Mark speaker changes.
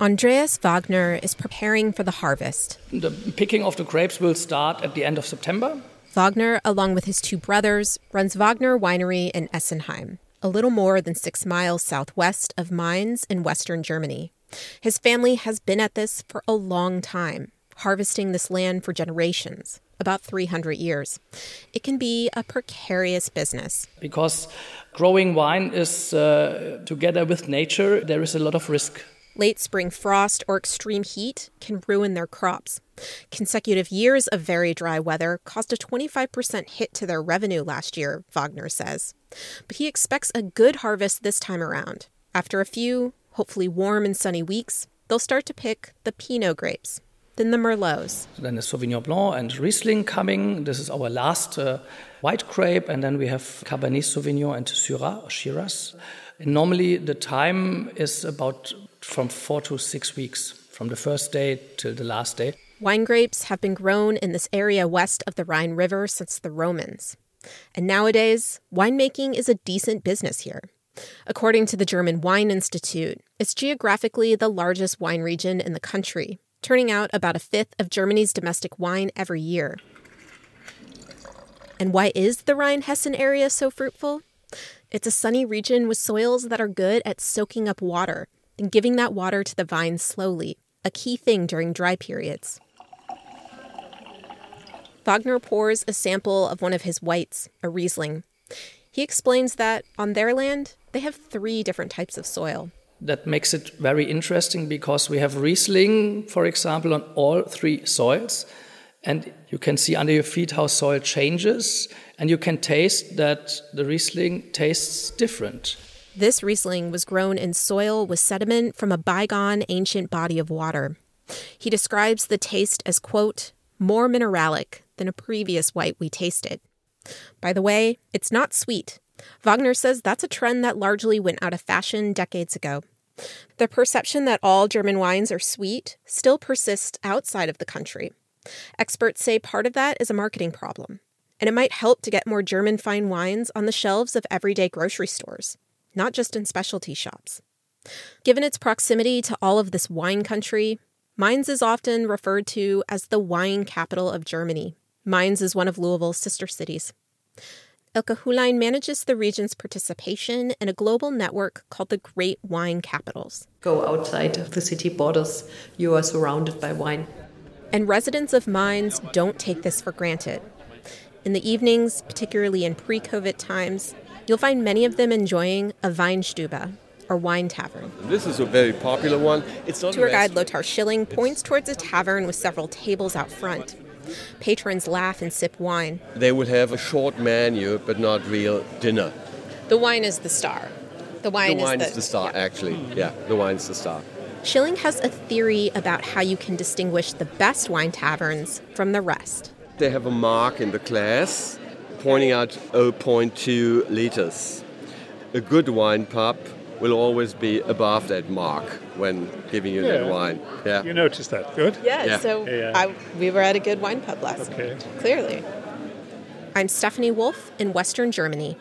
Speaker 1: Andreas Wagner is preparing for the harvest.
Speaker 2: The picking of the grapes will start at the end of September.
Speaker 1: Wagner, along with his two brothers, runs Wagner Winery in Essenheim, a little more than six miles southwest of Mainz in western Germany. His family has been at this for a long time, harvesting this land for generations, about 300 years. It can be a precarious business.
Speaker 2: Because growing wine is uh, together with nature, there is a lot of risk.
Speaker 1: Late spring frost or extreme heat can ruin their crops. Consecutive years of very dry weather caused a 25% hit to their revenue last year, Wagner says. But he expects a good harvest this time around. After a few, hopefully warm and sunny weeks, they'll start to pick the Pinot grapes, then the Merlots.
Speaker 2: Then the Sauvignon Blanc and Riesling coming. This is our last uh, white grape, and then we have Cabernet Sauvignon and Syrah, Shiraz. And normally the time is about from four to six weeks, from the first day till the last day.
Speaker 1: Wine grapes have been grown in this area west of the Rhine River since the Romans. And nowadays, winemaking is a decent business here. According to the German Wine Institute, it's geographically the largest wine region in the country, turning out about a fifth of Germany's domestic wine every year. And why is the Rhine Hessen area so fruitful? It's a sunny region with soils that are good at soaking up water and giving that water to the vines slowly, a key thing during dry periods. Wagner pours a sample of one of his whites, a Riesling. He explains that on their land, they have three different types of soil.
Speaker 2: That makes it very interesting because we have Riesling, for example, on all three soils. And you can see under your feet how soil changes, and you can taste that the Riesling tastes different.
Speaker 1: This Riesling was grown in soil with sediment from a bygone ancient body of water. He describes the taste as, quote, more mineralic than a previous white we tasted. By the way, it's not sweet. Wagner says that's a trend that largely went out of fashion decades ago. The perception that all German wines are sweet still persists outside of the country. Experts say part of that is a marketing problem, and it might help to get more German fine wines on the shelves of everyday grocery stores, not just in specialty shops. Given its proximity to all of this wine country, Mainz is often referred to as the wine capital of Germany. Mainz is one of Louisville's sister cities. Ilka Hulein manages the region's participation in a global network called the Great Wine Capitals.
Speaker 3: Go outside of the city borders, you are surrounded by wine.
Speaker 1: And residents of Mainz don't take this for granted. In the evenings, particularly in pre COVID times, you'll find many of them enjoying a Weinstube, or wine tavern.
Speaker 4: This is a very popular one.
Speaker 1: It's Tour guide Lothar Schilling points towards a tavern with several tables out front. Patrons laugh and sip wine.
Speaker 4: They will have a short menu, but not real dinner.
Speaker 1: The wine is the star. The wine,
Speaker 4: the wine
Speaker 1: is,
Speaker 4: the, is the star, yeah. actually. Yeah, the wine is the star.
Speaker 1: Schilling has a theory about how you can distinguish the best wine taverns from the rest.
Speaker 4: They have a mark in the glass pointing out 0.2 liters. A good wine pub will always be above that mark when giving you yeah. that wine.
Speaker 5: Yeah. You noticed that. Good.
Speaker 1: Yeah. yeah. So yeah. I, we were at a good wine pub last okay. night. Clearly. I'm Stephanie Wolf in Western Germany.